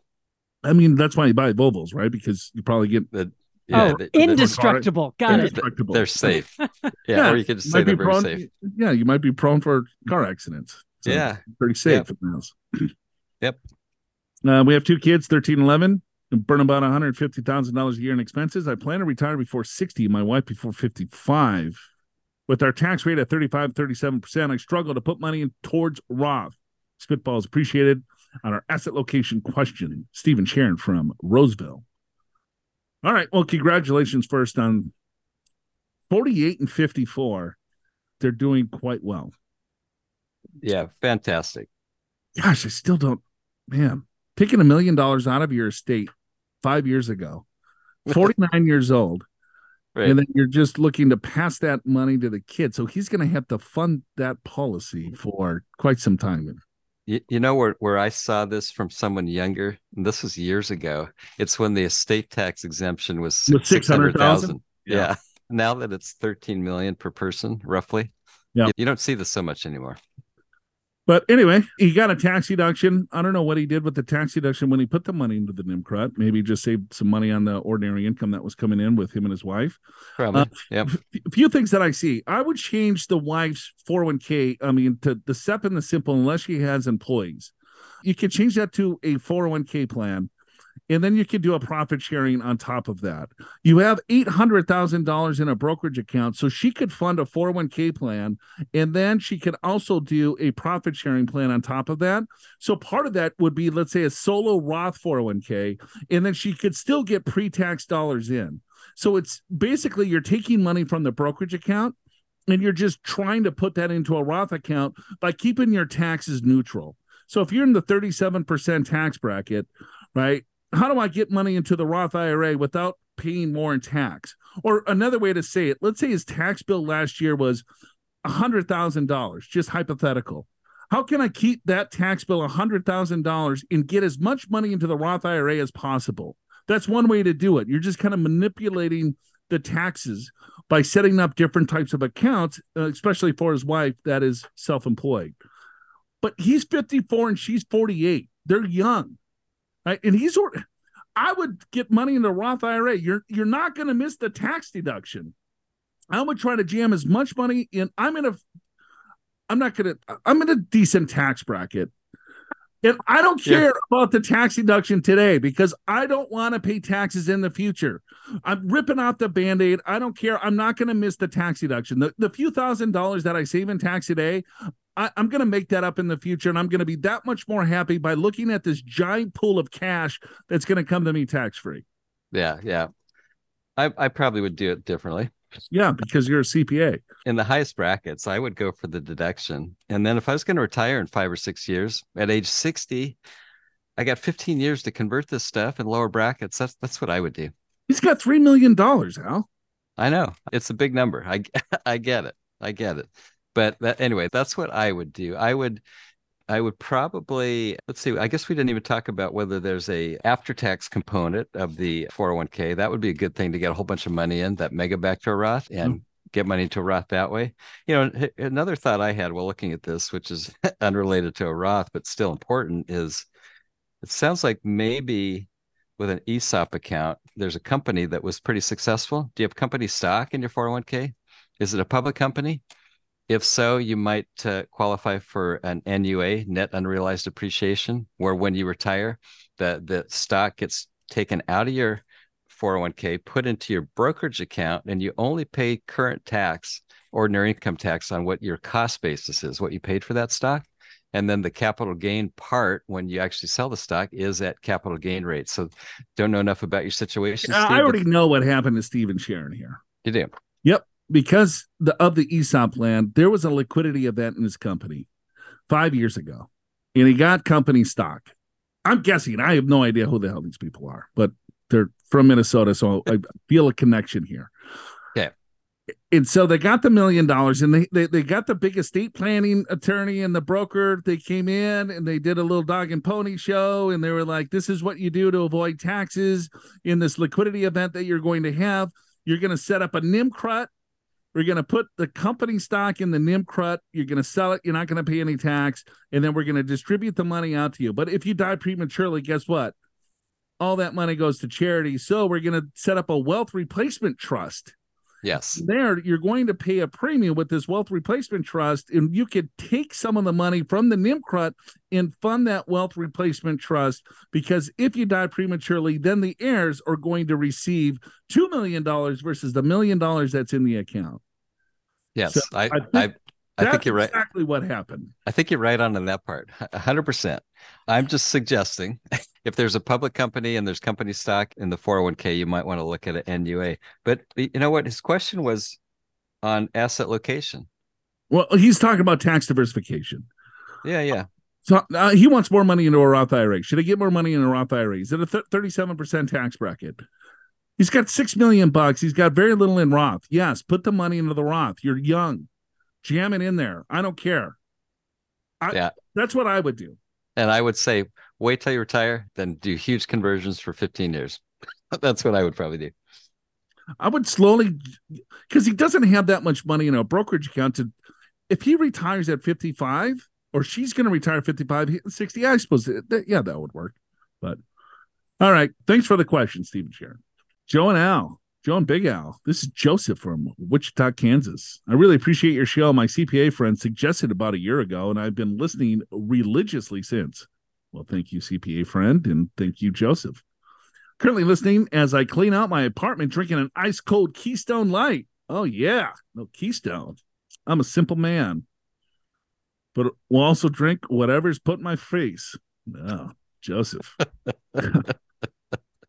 I mean, that's why you buy Volvos, right? Because you probably get The, yeah, oh, the- the- indestructible. Got it. indestructible. they're safe. Yeah, Yeah, or you could just say be they're very prone. safe. Yeah, you might be prone for car accidents. So Yeah. pretty safe in the house. Yep. Uh, we have two kids, 13 and 11, and burn about $150,000 a year in expenses. I plan to retire before 60, my wife before 55. With our tax rate at 35, 37%, I struggle to put money in towards Roth. Spitballs appreciated on our asset location question. Steve and Sharon from Roseville. All right. Well, congratulations first on 48 and 54. They're doing quite well. Yeah, fantastic. Gosh, I still don't, man, taking a million dollars out of your estate five years ago, 49 years old, Right. and then you're just looking to pass that money to the kid. So he's going to have to fund that policy for quite some time. You, you know where, where I saw this from someone younger? And this was years ago. It's when the estate tax exemption was six hundred 600,000? Yeah. Yeah. Now that it's thirteen million per person, roughly. Yeah. You, you don't see this so much anymore. But anyway, he got a tax deduction. I don't know what he did with the tax deduction when he put the money into the NIMCRUT. Maybe just saved some money on the ordinary income that was coming in with him and his wife. Probably. Uh, yep. a few things that I see. I would change the wife's 401k. I mean, to the SEP and the simple, unless she has employees. You can change that to a 401k plan and then you could do a profit sharing on top of that. You have $800,000 in a brokerage account, so she could fund a 401k plan, and then she could also do a profit sharing plan on top of that. So part of that would be, let's say, a solo Roth 401k, and then she could still get pre tax dollars in. So it's basically you're taking money from the brokerage account and you're just trying to put that into a Roth account by keeping your taxes neutral. So if you're in the 37% tax bracket, right? How do I get money into the Roth IRA without paying more in tax? Or another way to say it, let's say his tax bill last year was $100,000, just hypothetical. How can I keep that tax bill $100,000 and get as much money into the Roth IRA as possible? That's one way to do it. You're just kind of manipulating the taxes by setting up different types of accounts, uh, especially for his wife that is self employed. But he's 54 and she's 48. They're young. Right? And he's, I would get money in the Roth IRA. You're, you're not going to miss the tax deduction. I would try to jam as much money in. I'm in a, I'm not going to, I'm in a decent tax bracket. And I don't care yeah. about the tax deduction today because I don't want to pay taxes in the future. I'm ripping off the band aid. I don't care. I'm not going to miss the tax deduction. The, the few thousand dollars that I save in tax today, I, am going to make that up in the future. And I'm going to be that much more happy by looking at this giant pool of cash that's going to come to me tax free. Yeah. Yeah. I, I probably would do it differently. Yeah, because you're a CPA. In the highest brackets, I would go for the deduction. And then if I was going to retire in five or six years at age 60, I got 15 years to convert this stuff in lower brackets. That's that's what I would do. He's got three million dollars, Al. I know. It's a big number. I I get it. I get it. But that, anyway, that's what I would do. I would I would probably let's see. I guess we didn't even talk about whether there's a after tax component of the 401k. That would be a good thing to get a whole bunch of money in that mega backdoor Roth and mm. get money to a Roth that way. You know, another thought I had while looking at this, which is unrelated to a Roth but still important, is it sounds like maybe with an ESOP account, there's a company that was pretty successful. Do you have company stock in your 401k? Is it a public company? If so, you might uh, qualify for an NUA, net unrealized appreciation, where when you retire, the, the stock gets taken out of your 401k, put into your brokerage account, and you only pay current tax, ordinary income tax on what your cost basis is, what you paid for that stock. And then the capital gain part, when you actually sell the stock, is at capital gain rate. So, don't know enough about your situation. Steve, I already know what happened to Steve and Sharon here. You do. Yep because the of the ESOP land, there was a liquidity event in his company five years ago, and he got company stock. I'm guessing. I have no idea who the hell these people are, but they're from Minnesota, so I feel a connection here. Yeah. And so they got the million dollars, and they, they they got the big estate planning attorney and the broker. They came in and they did a little dog and pony show, and they were like, "This is what you do to avoid taxes in this liquidity event that you're going to have. You're going to set up a NIMCRUT we're going to put the company stock in the NIMCRUT. You're going to sell it. You're not going to pay any tax. And then we're going to distribute the money out to you. But if you die prematurely, guess what? All that money goes to charity. So we're going to set up a wealth replacement trust. Yes. There, you're going to pay a premium with this wealth replacement trust, and you could take some of the money from the NIMCRUT and fund that wealth replacement trust. Because if you die prematurely, then the heirs are going to receive $2 million versus the million dollars that's in the account. Yes, so I, I, think, I, I think you're right. Exactly what happened. I think you're right on in that part. hundred percent. I'm just suggesting if there's a public company and there's company stock in the 401k, you might want to look at an NUA. But you know what? His question was on asset location. Well, he's talking about tax diversification. Yeah, yeah. So uh, he wants more money into a Roth IRA. Should I get more money in a Roth IRA? Is it a thirty-seven percent tax bracket? He's got six million bucks. He's got very little in Roth. Yes, put the money into the Roth. You're young. Jam it in there. I don't care. I, yeah. That's what I would do. And I would say wait till you retire, then do huge conversions for 15 years. that's what I would probably do. I would slowly because he doesn't have that much money in a brokerage account to if he retires at 55 or she's going to retire 55 60 i suppose that, yeah that would work but all right thanks for the question steve and sharon Joe and Al, Joe and Big Al. This is Joseph from Wichita, Kansas. I really appreciate your show. My CPA friend suggested about a year ago, and I've been listening religiously since. Well, thank you, CPA friend, and thank you, Joseph. Currently listening as I clean out my apartment, drinking an ice cold Keystone Light. Oh, yeah. No Keystone. I'm a simple man, but will also drink whatever's put in my face. No, Joseph.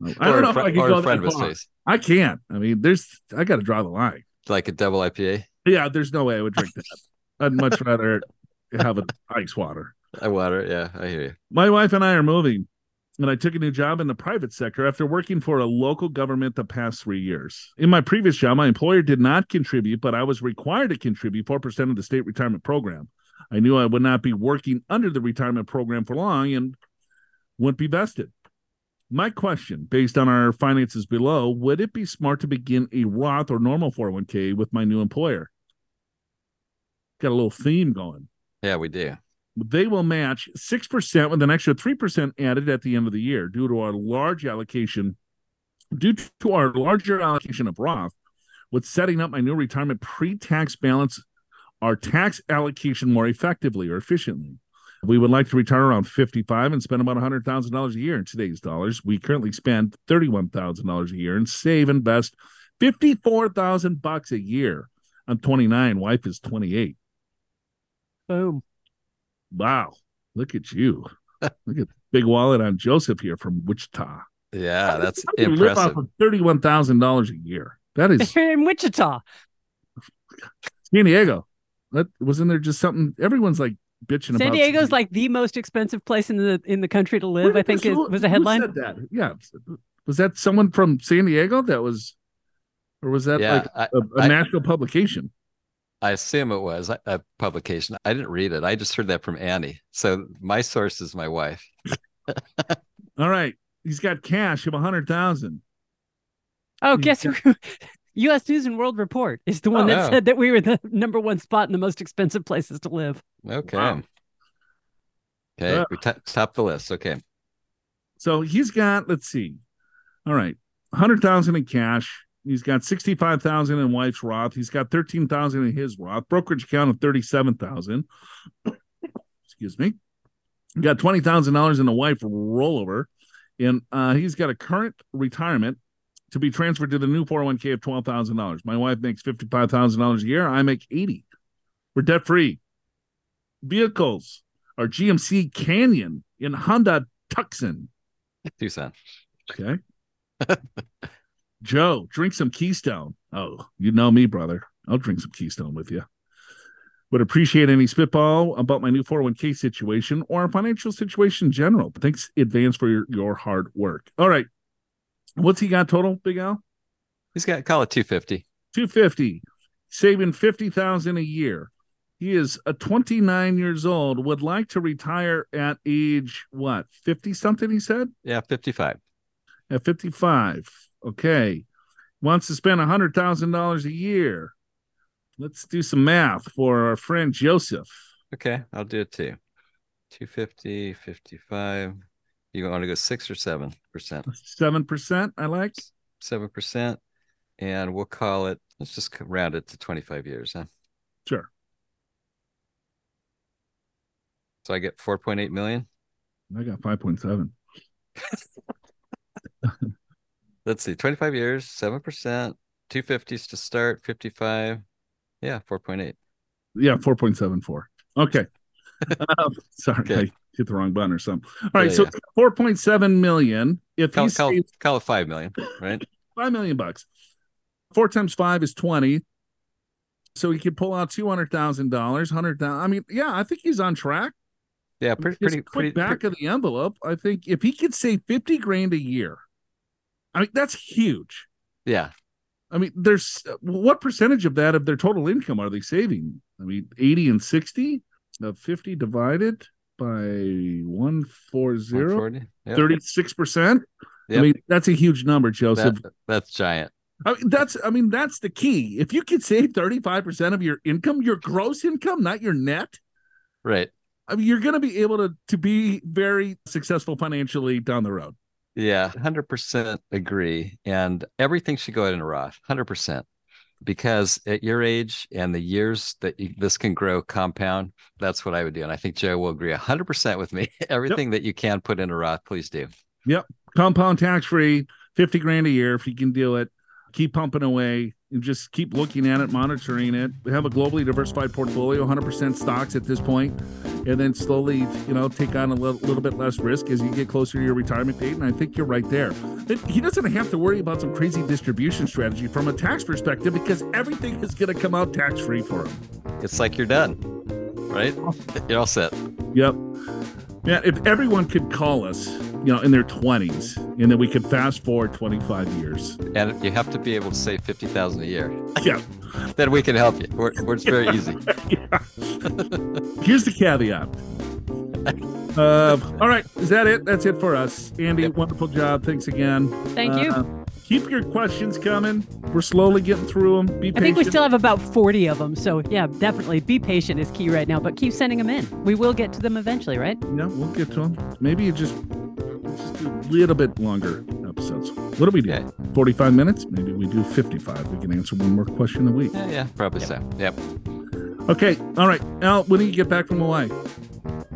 I don't Or a know if I can or go a friend that of his far. face. I can't. I mean, there's, I got to draw the line. Like a double IPA. Yeah, there's no way I would drink that. I'd much rather have an ice water. I water. Yeah, I hear you. My wife and I are moving, and I took a new job in the private sector after working for a local government the past three years. In my previous job, my employer did not contribute, but I was required to contribute 4% of the state retirement program. I knew I would not be working under the retirement program for long and wouldn't be vested. My question, based on our finances below, would it be smart to begin a Roth or normal 401k with my new employer? Got a little theme going Yeah, we do. they will match 6% with an extra 3% added at the end of the year due to our large allocation due to our larger allocation of Roth with setting up my new retirement pre-tax balance our tax allocation more effectively or efficiently. We would like to retire around 55 and spend about $100,000 a year in today's dollars. We currently spend $31,000 a year and save and invest 54,000 bucks a year. I'm 29, wife is 28. Boom. Wow. Look at you. Look at the big wallet on Joseph here from Wichita. Yeah, that's How do you live impressive. off of thirty-one thousand dollars a year. That is in Wichita. San Diego. That wasn't there just something everyone's like bitching about. San Diego's like the most expensive place in the in the country to live. I think it was a who headline. said that? Yeah. Was that someone from San Diego that was or was that Yeah, like I, a, a I- national publication? I assume it was a- a publication. I didn't read it. I just heard that from Annie. So my source is my wife. All right. He's got cash of a hundred thousand. Oh, Yeah. guess who? U.S. News and World Report is the one Oh, that yeah. said that we were the number one spot in the most expensive places to live. Okay. Wow. Okay. Yeah. We t- top the list. Okay. So he's got, let's see. All right. hundred thousand in cash. He's got sixty-five thousand in wife's Roth. He's got thirteen thousand in his Roth. Brokerage account of thirty-seven thousand. Excuse me. He got twenty thousand dollars in the wife rollover, and uh, he's got a current retirement to be transferred to the new four hundred one k of twelve thousand dollars. My wife makes fifty-five thousand dollars a year. I make eighty. We're debt free. Vehicles are GMC Canyon in Honda Tucson. Tucson. Okay. Joe, drink some Keystone. Oh, you know me, brother. I'll drink some Keystone with you. Would appreciate any spitball about my new 401k situation or financial situation in general. Thanks in advance for your, your hard work. All right. What's he got total, Big Al? He's got call it 250. 250, saving 50,000 a year. He is a 29 years old, would like to retire at age what, 50 something, he said? Yeah, 55. at 55. Okay. Wants to spend $100,000 a year. Let's do some math for our friend Joseph. Okay, I'll do it too. 250, 55. You want to go six or seven percent? 7%, I like. Seven percent. And we'll call it, let's just round it to 25 years, huh? Sure. So I get 4.8 million. I got 5.7. Let's see, 25 years, 7%, 250s to start, 55. Yeah, 4.8. Yeah, 4.74. Okay. Um, sorry, Okay. I hit the wrong button or something. All right, Yeah, so yeah. 4.7 million. If Call, he call, saves call it 5 million, right? 5 million bucks, four times five is 20. So he could pull out $200,000, 100,000. I mean, yeah, I think he's on track. Yeah, pretty, pretty, quick pretty, back of the envelope. I think if he could save 50 grand a year, I mean, that's huge. yeah. I mean, there's what percentage of that of their total income are they saving? I mean, 80 and 60 of 50 divided by 140, 140. Yep. 36%. I mean, that's a huge number, Joseph. That, that's giant. I mean, that's I mean, that's the key. If you could save 35% of your income, your gross income, not your net, Right. I mean, you're going to be able to to be very successful financially down the road. Yeah, 100% agree. And everything should go in a Roth, 100%. Because at your age and the years that you, this can grow compound, that's what I would do. And I think Joe will agree 100% with me. everything that you can put in a Roth, please do. Yep. Compound tax free, 50 grand a year if you can do it. Keep pumping away and just keep looking at it, monitoring it. We have a globally diversified portfolio, 100% stocks at this point, and then slowly, you know, take on a little, little bit less risk as you get closer to your retirement date. And I think you're right there. He doesn't have to worry about some crazy distribution strategy from a tax perspective because everything is going to come out tax free for him. It's like you're done, right? You're all set. Yep. Yeah, if everyone could call us, you know, in their 20s, and then we could fast forward 25 years. And you have to be able to save 50000 a year. Yeah. then we can help you. We're, we're it's very easy. yeah. Here's the caveat. Uh, all right, is that it? That's it for us. Andy, yep. wonderful job. Thanks again. Thank uh, you keep your questions coming. We're slowly getting through them. Be patient. I think we still have about 40 of them. So, yeah, definitely be patient is key right now, but keep sending them in. We will get to them eventually, right? Yeah, we'll get to them. Maybe you just, just do a little bit longer episodes. What do we do? Yeah. 45 minutes? Maybe we do 55. We can answer one more question a week. Yeah, yeah probably yep. so. Yep. Okay. All right. Al, when do you get back from Hawaii?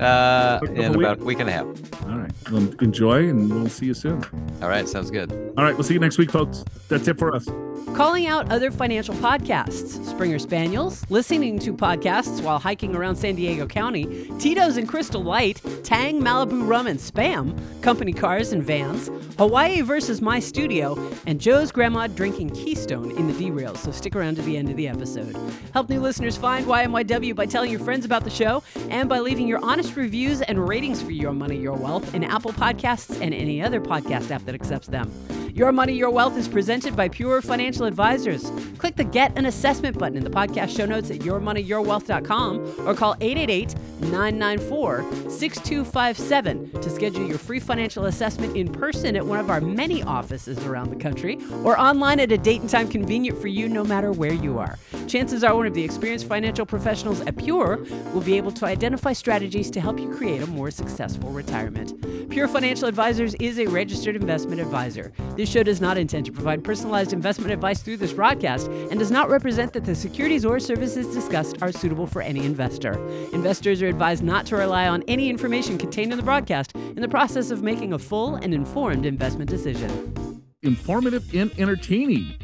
Uh, in about a week and a half. All right. Well, enjoy, and we'll see you soon. All right. Sounds good. All right. We'll see you next week, folks. That's it for us. Calling out other financial podcasts Springer Spaniels, listening to podcasts while hiking around San Diego County, Tito's and Crystal Light, Tang, Malibu Rum and Spam, Company Cars and Vans, Hawaii versus My Studio, and Joe's Grandma drinking Keystone in the derails. So stick around to the end of the episode. Help new listeners find YMYW by telling your friends about the show and by leaving your honest reviews and ratings for Your Money, Your Wealth in Apple Podcasts and any other podcast app that accepts them. Your Money, Your Wealth is presented by Pure Financial Advisors. Click the Get an Assessment button in the podcast show notes at yourmoneyyourwealth.com or call 888 994 6257 to schedule your free financial assessment in person at one of our many offices around the country or online at a date and time convenient for you no matter where you are. Chances are one of the experienced financial professionals at Pure will be able to identify strategies to help you create a more successful retirement. Pure Financial Advisors is a registered investment advisor. This show does not intend to provide personalized investment advice through this broadcast and does not represent that the securities or services discussed are suitable for any investor. Investors are advised not to rely on any information contained in the broadcast in the process of making a full and informed investment decision. Informative and entertaining,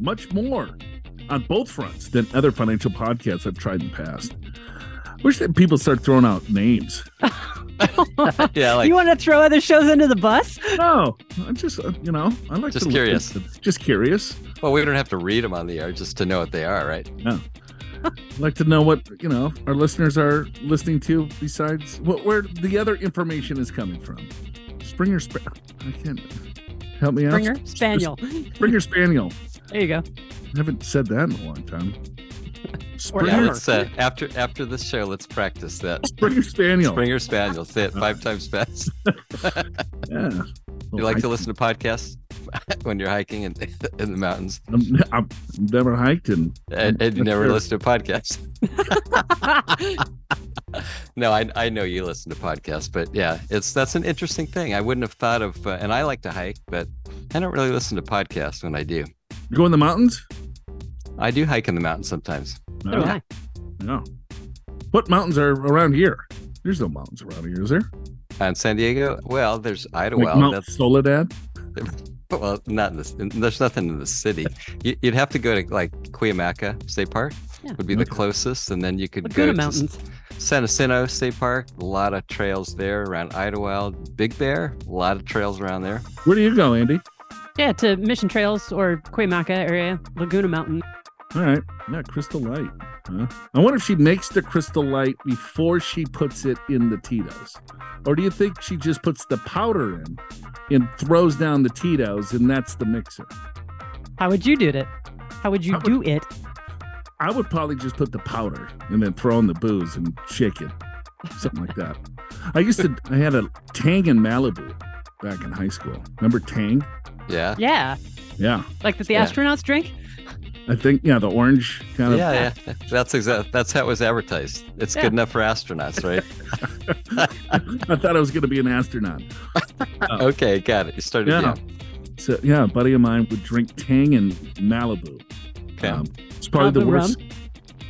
much more on both fronts than other financial podcasts I've tried in the past. I Wish that people start throwing out names. yeah, like you want to throw other shows under the bus? No, I'm just uh, you know I like just curious. just curious. Well, we don't have to read them on the air just to know what they are, right? No. I'd like to know what you know our listeners are listening to besides what where the other information is coming from. Springer, Sp- I can't help me Springer out. Springer Spaniel. Springer Spaniel. There you go. I haven't said that in a long time. Springer. Yeah, let's, uh, after after this show, let's practice that. Springer Spaniel. Springer Spaniel. Say it five times fast. yeah. You like to listen to podcasts when you're hiking in, in the mountains? i have never hiked and, and, and you never sure. listen to podcasts. no, I, I know you listen to podcasts, but yeah, it's that's an interesting thing. I wouldn't have thought of, uh, and I like to hike, but I don't really listen to podcasts when I do. You go in the mountains? I do hike in the mountains sometimes. No. Oh, yeah. No. What mountains are around here? There's no mountains around here, is there? In San Diego? Well, there's Idyllwild. Like Mount that's Soledad? Well, not in this. There's nothing in the city. You, would have to go to like Cuyamaca State Park. Yeah. Would be okay. the closest, and then you could Laguna go Mountains. to San Jacinto State Park. A lot of trails there around Idyllwild. Big Bear. A lot of trails around there. Where do you go, Andy? Yeah, to Mission Trails or Cuyamaca area, Laguna Mountain. All right. Yeah, Crystal Light. Huh? I wonder if she makes the Crystal Light before she puts it in the Tito's. Or do you think she just puts the powder in and throws down the Tito's and that's the mixer? How would you do it? How would you would, do it? I would probably just put the powder and then throw in the booze and shake it. Something like that. I used to, I had a Tang in Malibu back in high school. Remember Tang? Yeah. Yeah. Yeah. Like that the yeah. astronauts drink? I think yeah, the orange kind of. Yeah, yeah. That's exactly that's how it was advertised. It's yeah. good enough for astronauts, right? I thought I was going to be an astronaut. Oh. okay, got it. You started yeah. Young. So yeah, a buddy of mine would drink Tang and Malibu. Okay. Um, it's probably Malibu the worst. Rum?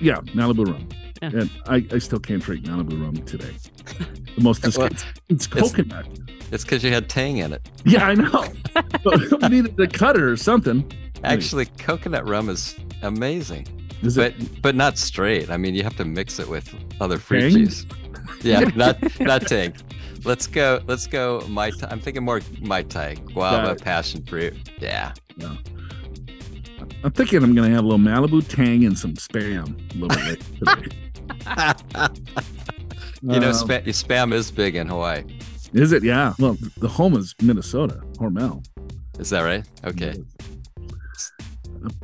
Yeah, Malibu rum. Yeah. And I, I still can't drink Malibu rum today. The most disgusting. well, it's coconut. It's because you had tang in it. Yeah, I know. But we needed to cut it or something. Actually, coconut rum is amazing, Is but it? but not straight. I mean, you have to mix it with other fruit juice. Yeah, not not tang. Let's go. Let's go. My I'm thinking more mai tai, guava, passion fruit. Yeah. I'm thinking I'm gonna have a little Malibu Tang and some spam a little bit you know, Uh, spa- spam is big in Hawaii. is it? Yeah. Well, the home is Minnesota, Hormel. Is that right? Okay.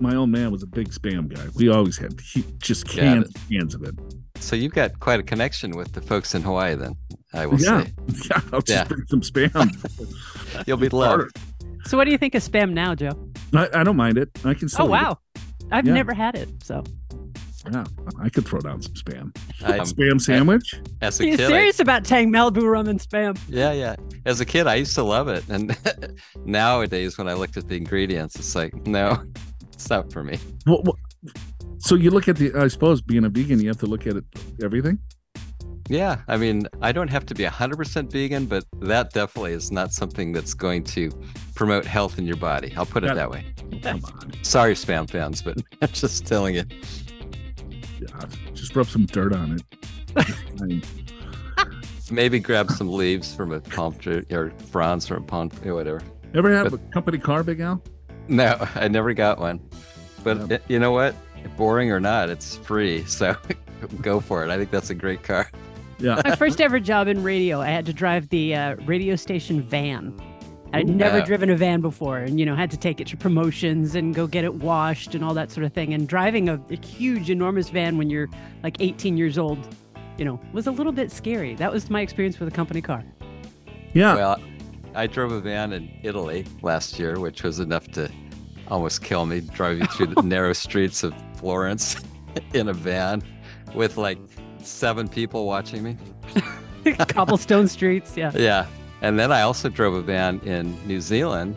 My old man was a big spam guy. We always had he, just Got cans, cans of it. So you've got quite a connection with the folks in Hawaii, then. I will Yeah. say Yeah, I'll just Yeah. bring some spam. you'll be loved. So, what do you think of spam now, Joe? I, I don't mind it. I can still. Oh, eat wow. I've Yeah. never had it. So. Yeah, I could throw down some spam. I, um, spam sandwich. as are a you kid, I- serious about Tang Malibu rum and spam? yeah, yeah. As a kid, I used to love it, and nowadays, when I looked at the ingredients, it's like, no, it's not for me. Well, well, so you look at the. I suppose being a vegan, you have to look at it everything. Yeah, I mean, I don't have to be 100% vegan, but that definitely is not something that's going to promote health in your body. I'll put it that way. Come on, Sorry, spam fans, but I'm just telling you. yeah, just rub some dirt on it. Maybe grab some leaves from a palm tree or fronds from a palm tree, whatever. ever have a company car, Big Al? No, I never got one. But Yeah. it- you know what? Boring or not, it's free. So go for it. I think that's a great car. Yeah, My first ever job in radio, I had to drive the uh, radio station van. I'd never Yeah. driven a van before, and you know, had to take it to promotions and go get it washed and all that sort of thing. And driving a, a huge, enormous van when you're like 18 years old, you know, was a little bit scary. That was my experience with a company car. yeah. Well, I drove a van in Italy last year, which was enough to almost kill me, driving through the narrow streets of Florence in a van with like seven people watching me. Cobblestone streets, yeah. Yeah. And then I also drove a van in New Zealand,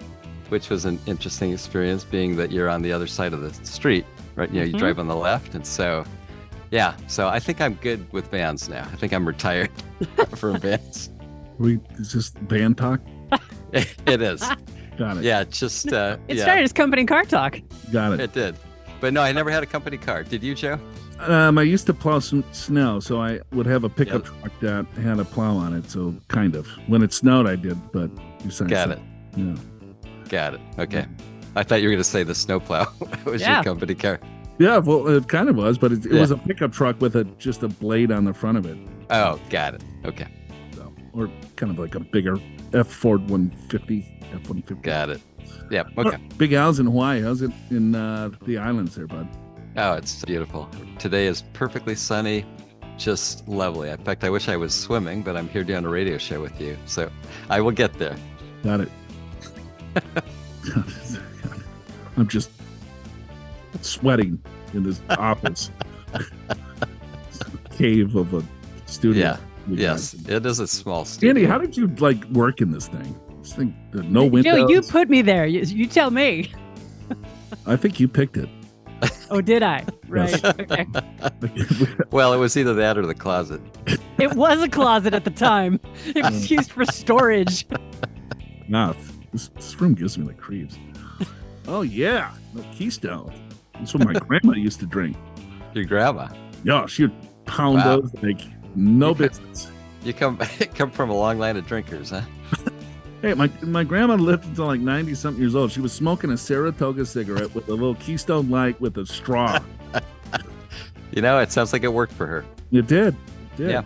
which was an interesting experience, being that you're on the other side of the street, right? You know, you Mhm. drive on the left. And so, yeah. So I think I'm good with vans now. I think I'm retired from vans. we is this van talk? it is. Got it. Yeah. Just, uh, It yeah, started as company car talk. got it. it did. But no, I never had a company car. Did you, Joe? Um, I used to plow some snow, so I would have a pickup Yeah. truck that had a plow on it. So kind of when it snowed, I did, but besides Got that, it. Yeah, Got it. Okay. I thought you were going to say the snowplow was Yeah. your company car. yeah. Well, it kind of was, but it, it Yeah. was a pickup truck with a just a blade on the front of it, Oh, got it. Okay. so or kind of like a bigger F Ford 150, F 150. Got it. Yep. Okay. Big Al's in Hawaii. How's it in uh, the islands there, bud? Oh, it's beautiful. Today is perfectly sunny, just lovely. In fact, I wish I was swimming, but I'm here doing a radio show with you. So I will get there. Got it. I'm just sweating in this office cave of a studio. Yeah. We Yes. It is a small studio. Andy, how did you like work in this thing? This thing, there no windows. Joe, you put me there. You, you tell me. I think you picked it. Oh, did I? Right. Okay. Well, it was either that or the closet. It was a closet at the time. It was um, used for storage. nah, this, this room gives me the creeps. Oh yeah, the Keystone. That's what my grandma used to drink. Your grandma. Yeah, she would pound Wow. those like no business. You come come from a long line of drinkers, huh? Hey, my my grandma lived until like ninety something years old. She was smoking a Saratoga cigarette with a little Keystone Light with a straw. You know, it sounds like it worked for her. it did. It did. Yeah.